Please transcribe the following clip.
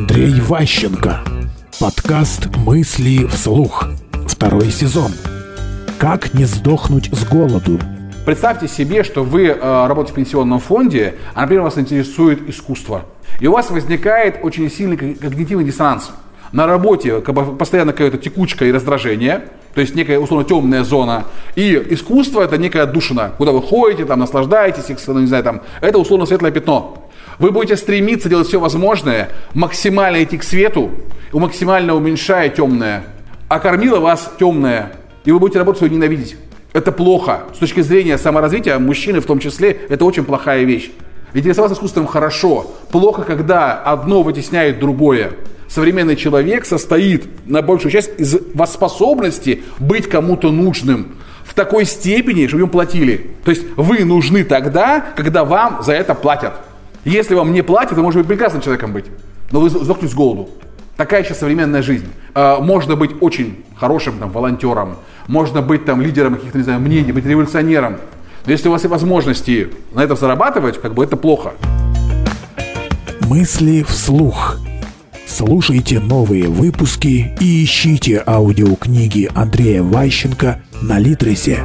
Андрей Ващенко. Подкаст «Мысли вслух». Второй сезон. Как не сдохнуть с голоду? Представьте себе, что вы э, работаете в пенсионном фонде, а, например, вас интересует искусство. И у вас возникает очень сильный когнитивный диссонанс. На работе как бы, постоянно какая-то текучка и раздражение, то есть некая условно темная зона. И искусство это некая душина, куда вы ходите, там наслаждаетесь, ну, не знаю, там, это условно светлое пятно. Вы будете стремиться делать все возможное, максимально идти к свету, максимально уменьшая темное. А кормила вас темное, и вы будете работать свою ненавидеть. Это плохо. С точки зрения саморазвития, мужчины в том числе, это очень плохая вещь. Интересоваться искусством хорошо. Плохо, когда одно вытесняет другое. Современный человек состоит на большую часть из способности быть кому-то нужным в такой степени, чтобы ему платили. То есть вы нужны тогда, когда вам за это платят. Если вам не платят, вы можете быть прекрасным человеком быть, но вы сдохнете с голоду. Такая сейчас современная жизнь. А, можно быть очень хорошим там, волонтером, можно быть там лидером каких-то, не знаю, мнений, быть революционером. Но если у вас есть возможности на этом зарабатывать, как бы это плохо. Мысли вслух. Слушайте новые выпуски и ищите аудиокниги Андрея Ващенко на Литресе.